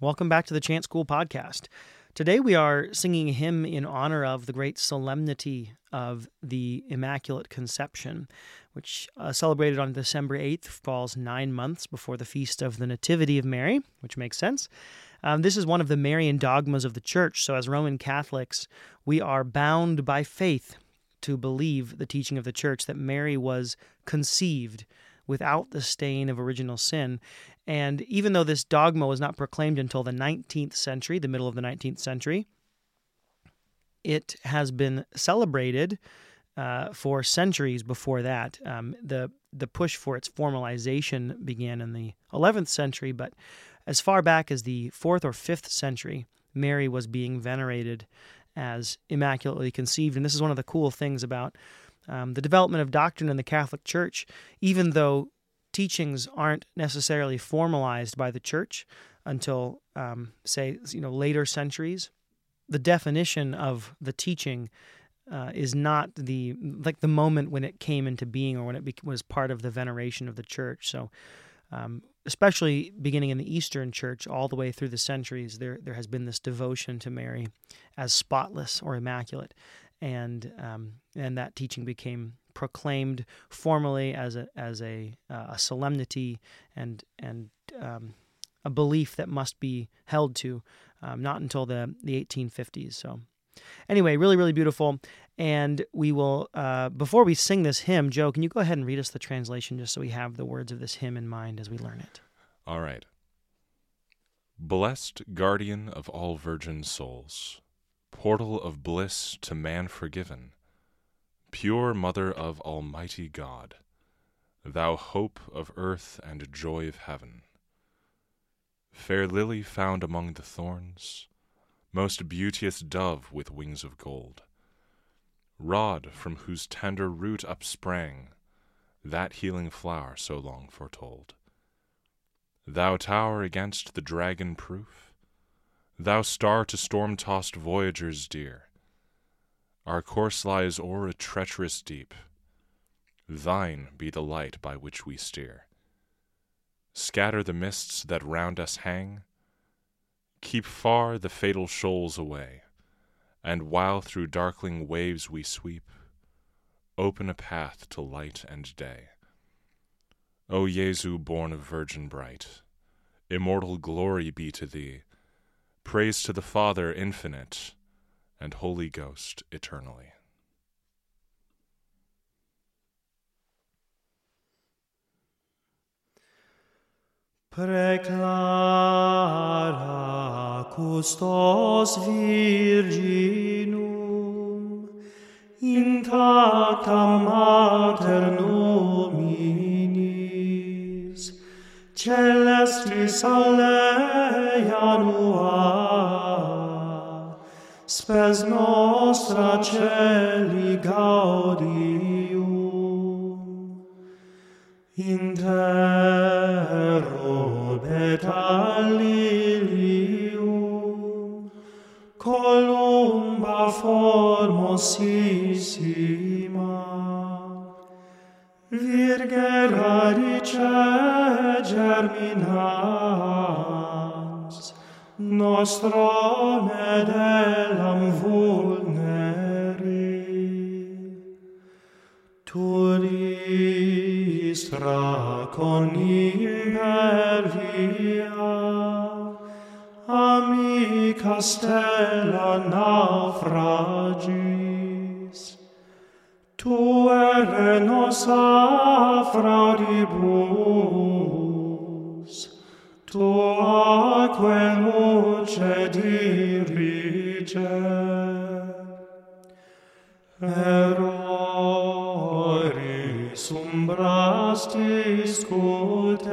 Welcome back to the Chant School podcast. Today we are singing a hymn in honor of the great solemnity of the Immaculate Conception, which uh, celebrated on December 8th falls nine months before the feast of the Nativity of Mary, which makes sense. Um, this is one of the Marian dogmas of the Church. So, as Roman Catholics, we are bound by faith to believe the teaching of the Church that Mary was conceived without the stain of original sin. And even though this dogma was not proclaimed until the 19th century, the middle of the 19th century, it has been celebrated uh, for centuries before that. Um, the the push for its formalization began in the 11th century, but as far back as the fourth or fifth century, Mary was being venerated as immaculately conceived. And this is one of the cool things about um, the development of doctrine in the Catholic Church, even though teachings aren't necessarily formalized by the church until, um, say, you know, later centuries. The definition of the teaching uh, is not the like the moment when it came into being or when it be- was part of the veneration of the church. So, um, especially beginning in the Eastern Church, all the way through the centuries, there there has been this devotion to Mary as spotless or immaculate, and um, and that teaching became proclaimed formally as a as a, uh, a solemnity and and um, a belief that must be held to, um, not until the the 1850s. So, anyway, really really beautiful. And we will uh, before we sing this hymn, Joe, can you go ahead and read us the translation just so we have the words of this hymn in mind as we learn it? All right. Blessed guardian of all virgin souls, portal of bliss to man forgiven pure Mother of Almighty God, thou hope of earth and joy of heaven. Fair lily found among the thorns, most beauteous dove with wings of gold, rod from whose tender root upsprang that healing flower so long foretold. Thou tower against the dragon proof, thou star to storm tossed voyagers dear, our course lies o'er a treacherous deep. Thine be the light by which we steer. Scatter the mists that round us hang. Keep far the fatal shoals away. And while through darkling waves we sweep, open a path to light and day. O Jesu, born of Virgin bright, immortal glory be to thee. Praise to the Father infinite and Holy Ghost eternally. Preclara custos virginum intacta mater nominis celestis alea nuar spes nostra celi gaudium. In te, robet columba formosissima, strane dellam vulneri. Turis racon imperia, amica stella naufragis, tu ere nos afraribus, tu aquelum, voce dirige Eroris umbrastis cute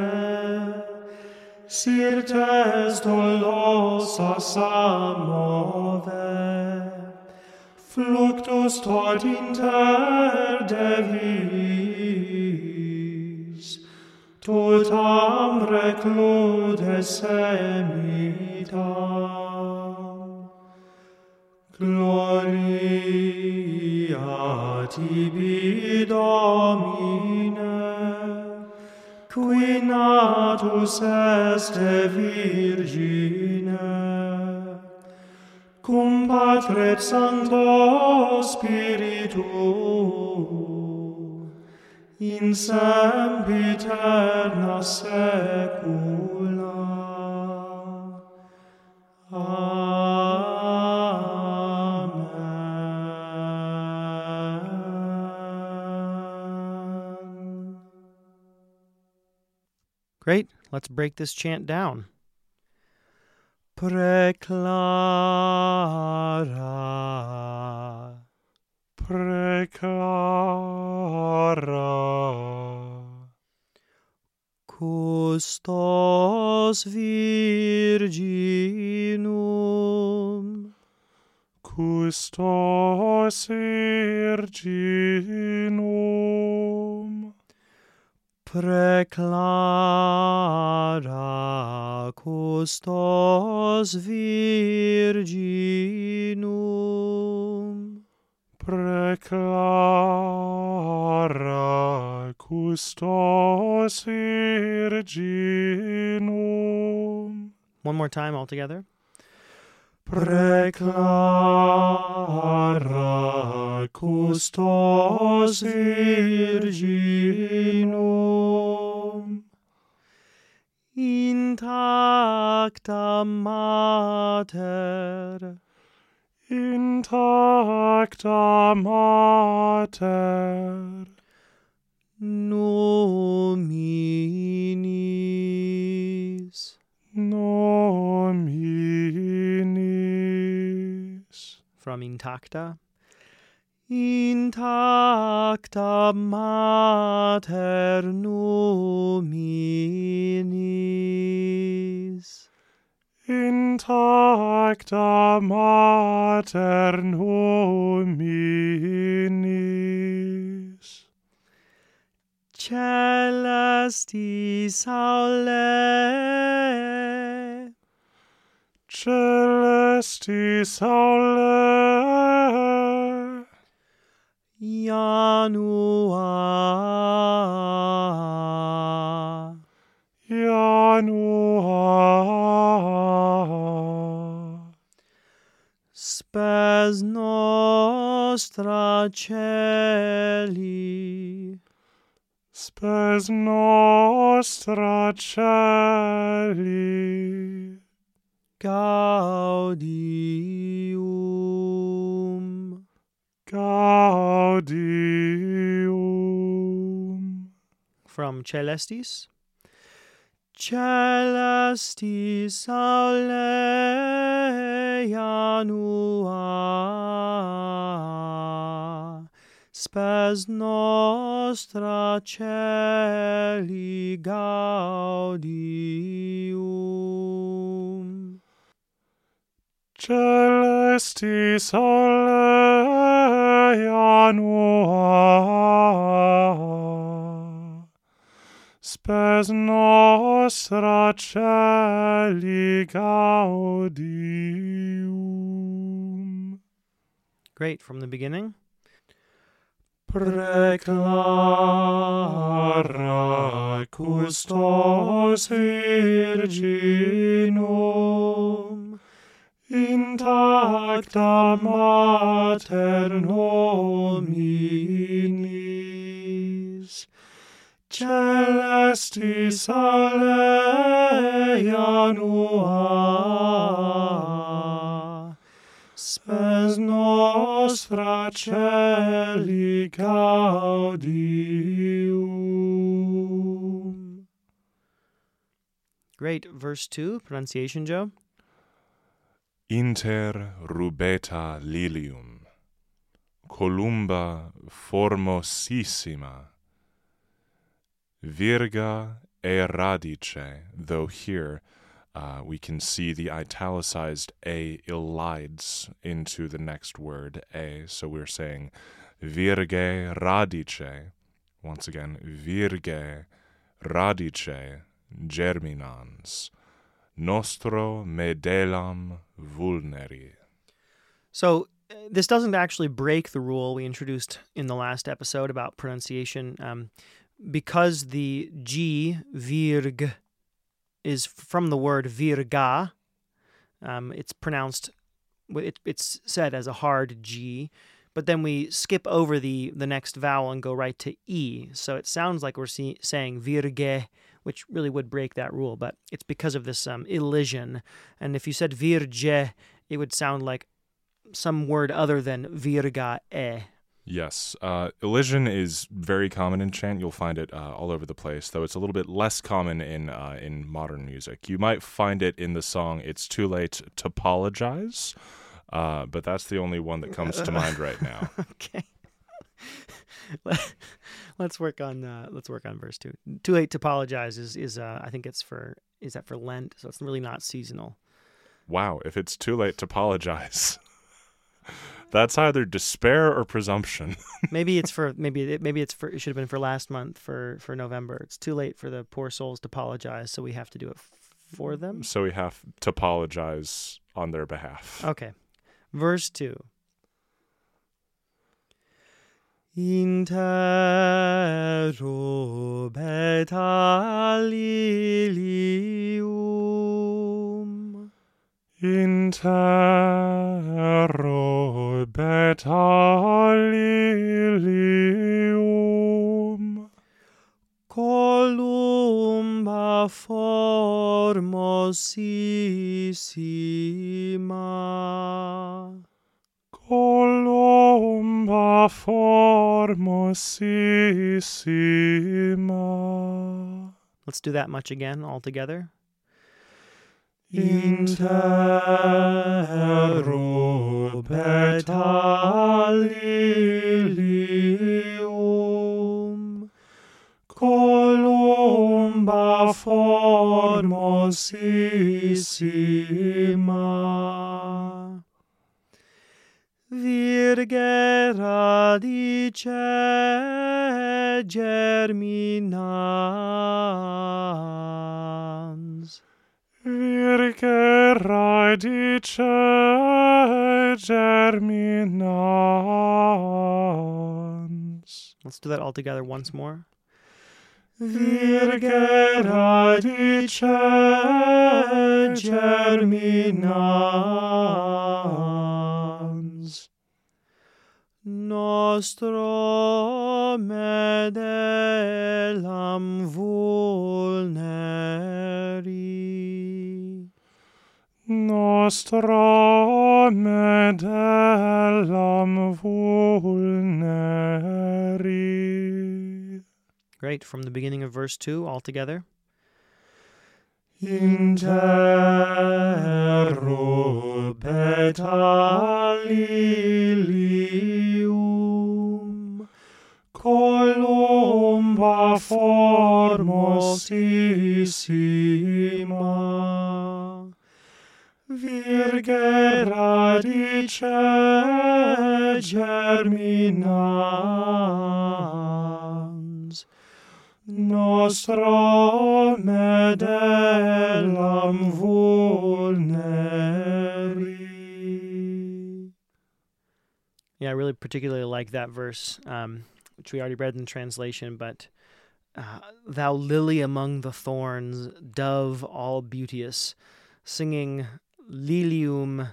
Sirtes dolosas amove Fluctus tot inter devi tutam recludes emitam. Gloria tibi, Domine, qui natus est Virgine, cum patret et Sancto Spiritus, in sempiterna saecula. Great. Let's break this chant down. Preclara. precara. Custos virginum custos virginum preclara custos virginum. Preclara custos Virginum. One more time all together. Preclara custos Virginum. Intacta mater. Intacta mater. Nominis. Nominis. From intacta. Intacta mater nominis. Intacta mater nominis. Celestis aule. Celestis aule. Janua. Janua. Spes nostra celi. Spes nostra celi. Gaudium. Gaudium. From Celestis. Celestis aule janua. Spes nostra celi gaudium. Celestis aule janua. Spes nostra celi gaudium. Great. From the beginning. Preclara custos virginum. Intacta mater nominis. Celestis aule janua. Spes nostra celi gaudium. Great. Verse 2, pronunciation, Joe. Inter rubeta lilium, columba formosissima, virga e radice, though here uh, we can see the italicized a elides into the next word a, so we're saying virge radice, once again, virge radice germinans nostro medelam vulneri. So uh, this doesn't actually break the rule we introduced in the last episode about pronunciation. Um, because the G, virg, is from the word virga, um, it's pronounced it, it's said as a hard G, but then we skip over the the next vowel and go right to E. So it sounds like we're see, saying virge, which really would break that rule, but it's because of this um, elision. And if you said virge, it would sound like some word other than virga e. Yes, uh, elision is very common in chant. You'll find it uh, all over the place, though it's a little bit less common in uh, in modern music. You might find it in the song "It's Too Late to Apologize," uh, but that's the only one that comes to mind right now. okay. Let- let's work on uh, let's work on verse two. Too late to apologize is is uh, I think it's for is that for Lent, so it's really not seasonal. Wow, if it's too late to apologize, that's either despair or presumption. Maybe it's for maybe it, maybe it's for it should have been for last month for for November. It's too late for the poor souls to apologize, so we have to do it for them. So we have to apologize on their behalf. Okay. Verse 2. Intero betalilium Betalilium columba formosissima. Columba formosissima. Let's do that much again all together. Intero betalilium columba formosissima Virge radice germinans. Virge radice germinans. Let's do that all together once more. Virge radice germinans Nostro medelam vulneri. Nostra medellam vulneri. Great. From the beginning of verse 2 all together. Intero betalilium columba formosissima Virge radice germinans Nostra medellam vulneri. Yeah, I really particularly like that verse, um, which we already read in translation. But uh, thou lily among the thorns, dove all beauteous, singing lilium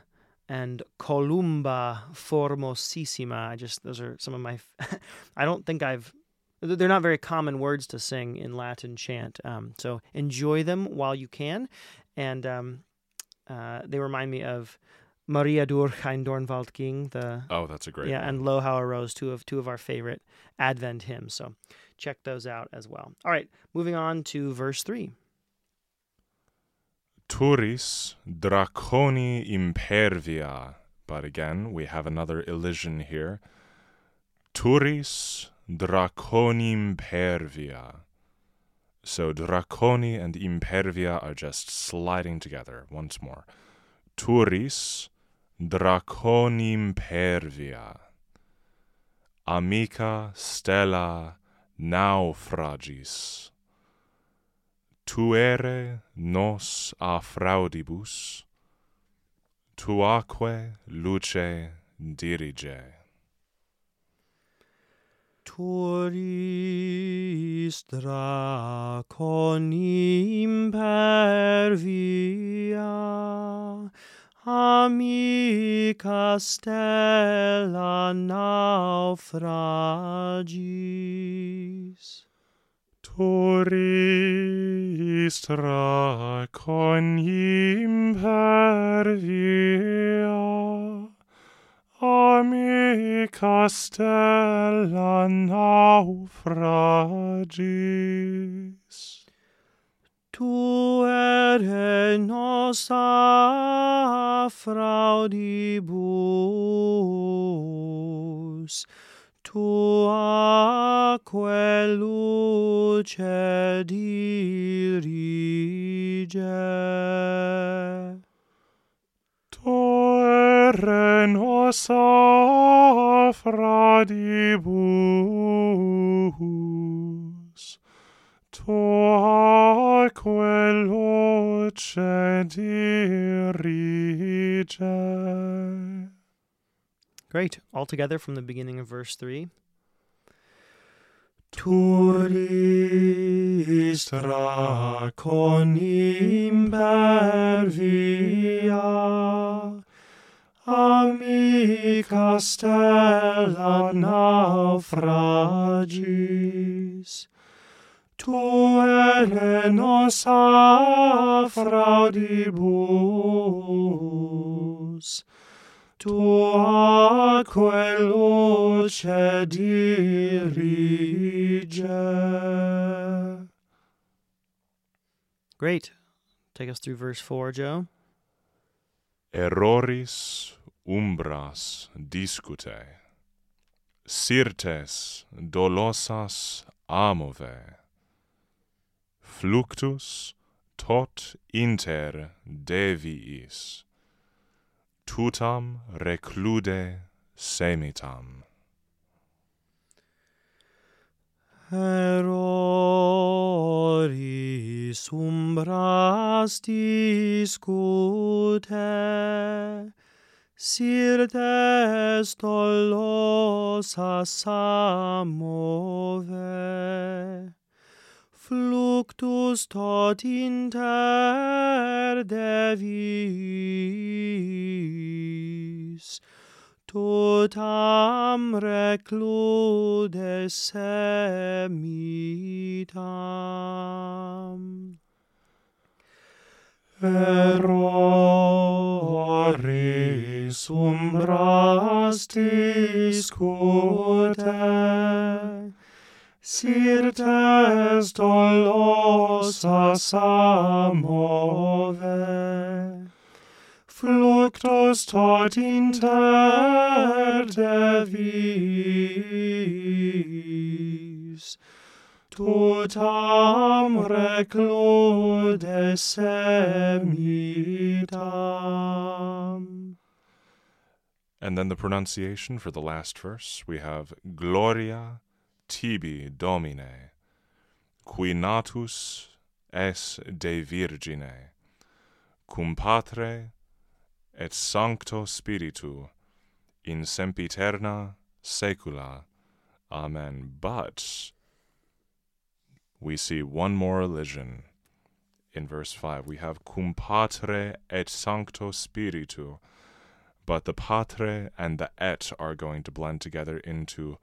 and columba formosissima. I just those are some of my. I don't think I've. They're not very common words to sing in Latin chant. Um, so enjoy them while you can, and um, uh, they remind me of Maria durch ein Dornwald ging, the Oh, that's a great yeah, one. and Lo How a Rose, two of two of our favorite Advent hymns. So check those out as well. All right, moving on to verse three. Turis draconi impervia. But again, we have another elision here. Turis draconi impervia. So draconi and impervia are just sliding together once more. Turis draconi impervia. Amica stella naufragis. tuere nos a fraudibus, tuaque luce dirige. Turis draconim per via, amica stella naufragis. Turistra con impervia, amica stella naufragis. Tu ere nosa fraudibus, tuaque luce dirige. Tuere nosa fradibus, tuaque luce dirige. Great. All together from the beginning of verse 3. Turistra con impervia, amica stella naufragis, tu ere nosa fraudibus, tuaque luce dirige. Great. Take us through verse 4, Joe. Erroris umbras discute, syrtes dolosas amove, fluctus tot inter deviis, tutam reclude semitam. Eroris umbras discute, Sirtes dolosas amove, flu fructus tot inter de vis totam recludes semitam Eroris umbras discute, syrtes dolosas amove, fluctus tot inter devis, tutam reclude semitam. And then the pronunciation for the last verse. We have Gloria tibi Domine, qui natus es de Virgine, cum Patre et Sancto Spiritu, in sempiterna saecula. Amen. But we see one more elision in verse 5. We have cum Patre et Sancto Spiritu, but the Patre and the et are going to blend together into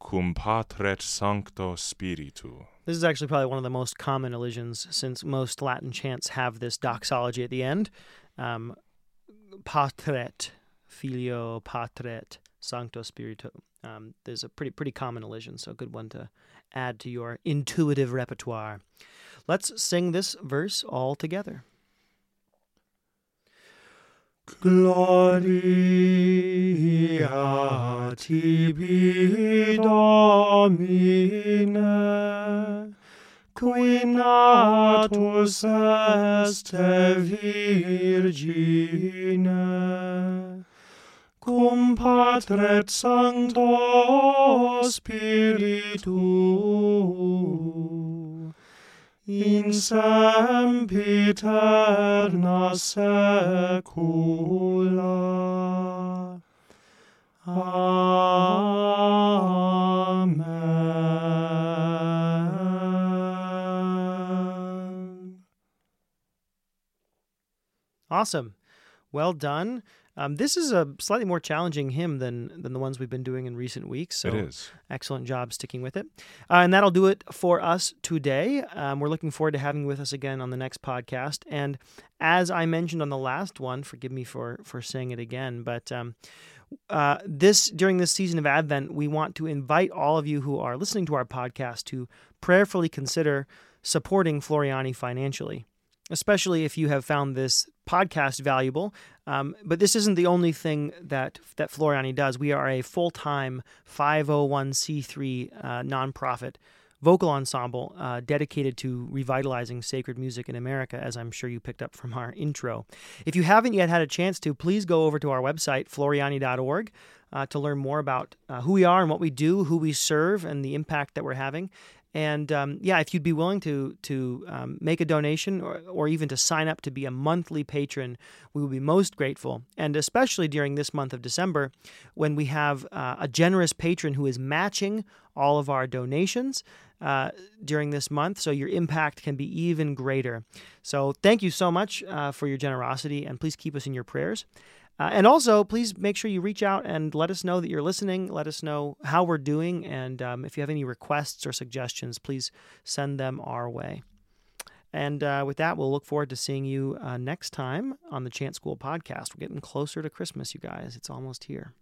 cum Patret Sancto Spiritu. This is actually probably one of the most common elisions since most Latin chants have this doxology at the end. Um, patret, filio, patret, sancto spiritu. Um, there's a pretty pretty common elision, so a good one to add to your intuitive repertoire. Let's sing this verse all together. Gloria tibi Domine, qui natus este Virgine, cum Patret Sancto Spiritu, in sempiterna saecula. Amen. Awesome. Well done. Um, this is a slightly more challenging hymn than than the ones we've been doing in recent weeks. So it is. excellent job sticking with it. Uh, and that'll do it for us today. Um, we're looking forward to having you with us again on the next podcast. And as I mentioned on the last one, forgive me for for saying it again, but um, uh, this during this season of Advent, we want to invite all of you who are listening to our podcast to prayerfully consider supporting Floriani financially, especially if you have found this podcast valuable. Um, but this isn't the only thing that that Floriani does. We are a full time 501c3 uh, nonprofit vocal ensemble uh, dedicated to revitalizing sacred music in America, as I'm sure you picked up from our intro. If you haven't yet had a chance to, please go over to our website, floriani.org, uh, to learn more about uh, who we are and what we do, who we serve, and the impact that we're having. And um, yeah, if you'd be willing to to um, make a donation or, or even to sign up to be a monthly patron, we would be most grateful. And especially during this month of December, when we have uh, a generous patron who is matching all of our donations uh, during this month, so your impact can be even greater. So thank you so much uh, for your generosity, and please keep us in your prayers. Uh, and also, please make sure you reach out and let us know that you're listening. Let us know how we're doing. And um, if you have any requests or suggestions, please send them our way. And uh, with that, we'll look forward to seeing you uh, next time on the Chant School podcast. We're getting closer to Christmas, you guys. It's almost here.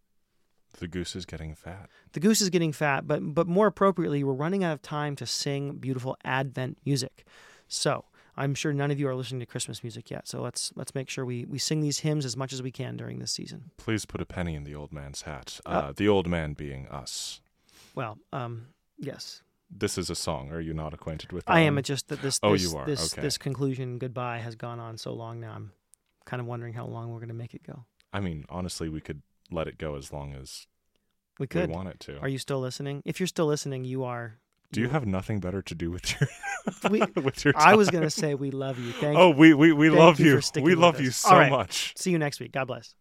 The goose is getting fat. The goose is getting fat, but but more appropriately, we're running out of time to sing beautiful Advent music. So I'm sure none of you are listening to Christmas music yet. So let's let's make sure we, we sing these hymns as much as we can during this season. Please put a penny in the old man's hat. Uh, Uh, the old man being us. Well, um, yes, This is a song. Are you not acquainted with that? I am. one? It's just that this Oh, this, you are. this Okay. this conclusion goodbye has gone on so long now. I'm kind of wondering how long we're going to make it go. I mean, honestly, we could let it go as long as We could. we want it to. Are you still listening? If you're still listening, you are. Do you have nothing better to do with your We- with your time? I was going to say we love you. Thank you. Oh, we we, we love you you. We love us. you so right. much. See you next week. God bless.